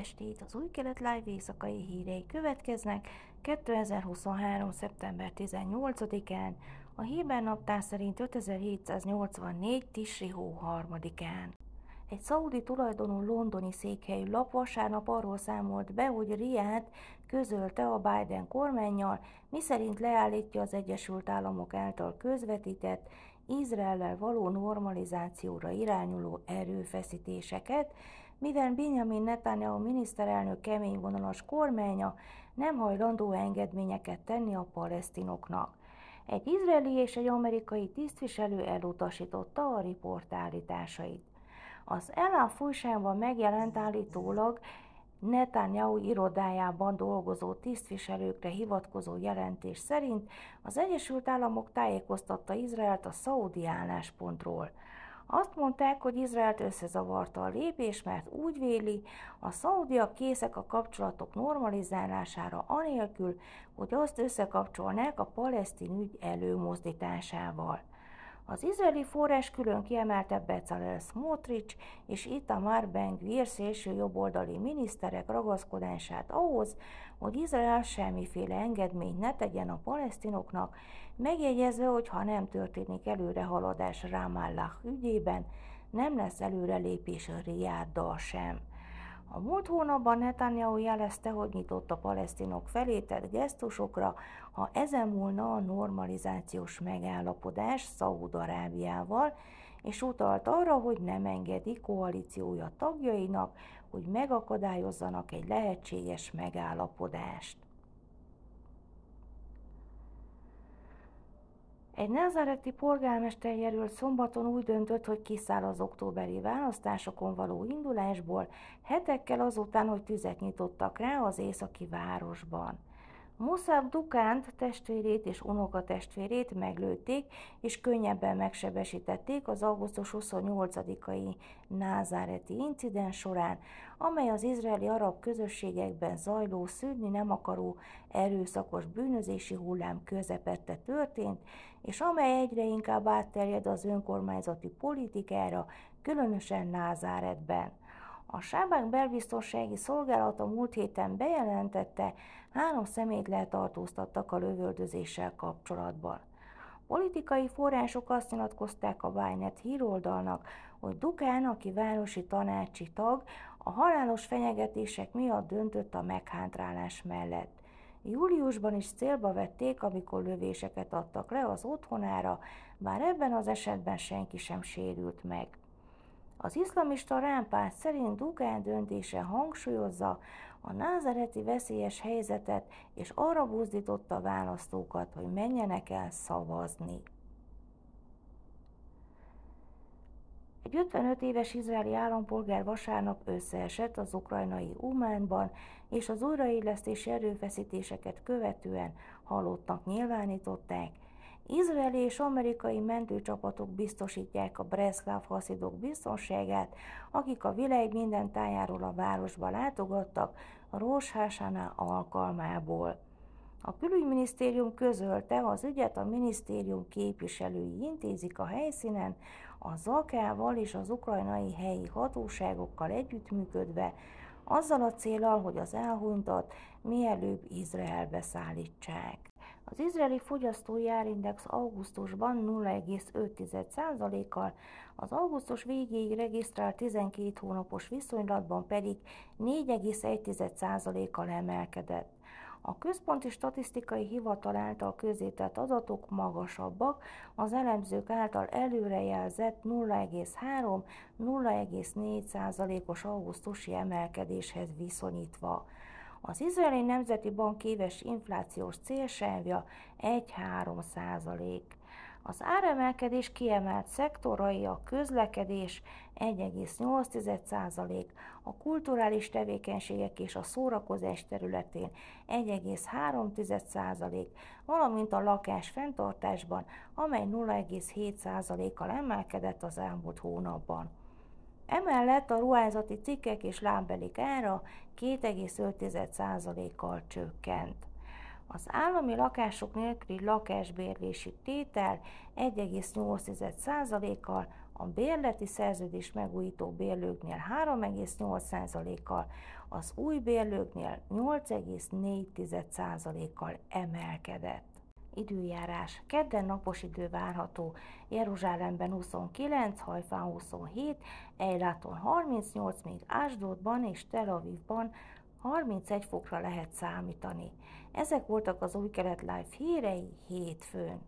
estét! Az új kelet live éjszakai hírei következnek 2023. szeptember 18-án, a híber naptár szerint 5784. Tisri hó harmadikán. Egy szaudi tulajdonú londoni székhelyű lap vasárnap arról számolt be, hogy Riad közölte a Biden kormányjal, miszerint leállítja az Egyesült Államok által közvetített Izraellel való normalizációra irányuló erőfeszítéseket, mivel Benjamin Netanyahu miniszterelnök keményvonalas kormánya nem hajlandó engedményeket tenni a palesztinoknak. Egy izraeli és egy amerikai tisztviselő elutasította a riport állításait. Az Ella újságban megjelent állítólag Netanyahu irodájában dolgozó tisztviselőkre hivatkozó jelentés szerint az Egyesült Államok tájékoztatta Izraelt a szaudi álláspontról. Azt mondták, hogy Izraelt összezavarta a lépés, mert úgy véli, a szaudiak készek a kapcsolatok normalizálására anélkül, hogy azt összekapcsolnák a palesztin ügy előmozdításával. Az izraeli forrás külön kiemelte Bezalel Smotrich és Itamar Ben-Gvir szélső jobboldali miniszterek ragaszkodását ahhoz, hogy Izrael semmiféle engedményt ne tegyen a palesztinoknak, megjegyezve, hogy ha nem történik előrehaladás Ramallah ügyében, nem lesz előrelépés a Riáddal sem. A múlt hónapban Netanyahu jelezte, hogy nyitott a palesztinok felé tett gesztusokra, ha ezen múlna a normalizációs megállapodás Szaúd-Arábiával, és utalt arra, hogy nem engedi koalíciója tagjainak, hogy megakadályozzanak egy lehetséges megállapodást. Egy názáreti polgármester jelölt szombaton úgy döntött, hogy kiszáll az októberi választásokon való indulásból, hetekkel azután, hogy tüzet nyitottak rá az északi városban. Musab Dukánt testvérét és unokatestvérét meglőtték, és könnyebben megsebesítették az augusztus 28-ai názáreti incidens során, amely az izraeli arab közösségekben zajló szűrni nem akaró erőszakos bűnözési hullám közepette történt, és amely egyre inkább átterjed az önkormányzati politikára, különösen Názáretben. A Sábák belbiztonsági szolgálata múlt héten bejelentette, három szemét letartóztattak a lövöldözéssel kapcsolatban. Politikai források azt nyilatkozták a Bájnet híroldalnak, hogy Dukán, aki városi tanácsi tag, a halálos fenyegetések miatt döntött a meghántrálás mellett. Júliusban is célba vették, amikor lövéseket adtak le az otthonára, bár ebben az esetben senki sem sérült meg. Az iszlamista rámpát szerint Dugán döntése hangsúlyozza a názereti veszélyes helyzetet, és arra buzdította a választókat, hogy menjenek el szavazni. Egy 55 éves izraeli állampolgár vasárnap összeesett az ukrajnai Umánban, és az újraélesztési erőfeszítéseket követően halottnak nyilvánították, Izraeli és amerikai mentőcsapatok biztosítják a Breslau haszidok biztonságát, akik a világ minden tájáról a városba látogattak a Rosh alkalmából. A külügyminisztérium közölte, az ügyet a minisztérium képviselői intézik a helyszínen, a Zakával és az ukrajnai helyi hatóságokkal együttműködve, azzal a célral, hogy az elhunytat mielőbb Izraelbe szállítsák. Az izraeli fogyasztói árindex augusztusban 0,5%-kal, az augusztus végéig regisztrált 12 hónapos viszonylatban pedig 4,1%-kal emelkedett. A Központi Statisztikai Hivatal által közzétett adatok magasabbak, az elemzők által előrejelzett 0,3-0,4%-os augusztusi emelkedéshez viszonyítva. Az izraeli nemzeti bank éves inflációs célsávja 1-3 százalék. Az áremelkedés kiemelt szektorai a közlekedés 1,8%, a kulturális tevékenységek és a szórakozás területén 1,3%, valamint a lakás fenntartásban, amely 0,7%-kal emelkedett az elmúlt hónapban. Emellett a ruházati cikkek és lábbelik ára 2,5%-kal csökkent. Az állami lakások nélküli lakásbérlési tétel 1,8%-kal, a bérleti szerződés megújító bérlőknél 3,8%-kal, az új bérlőknél 8,4%-kal emelkedett. Időjárás. Kedden napos idő várható, Jeruzsálemben 29, Hajfán 27, Ejláton 38, még Ásdótban és Tel Avivban 31 fokra lehet számítani. Ezek voltak az új kelet live hírei hétfőn.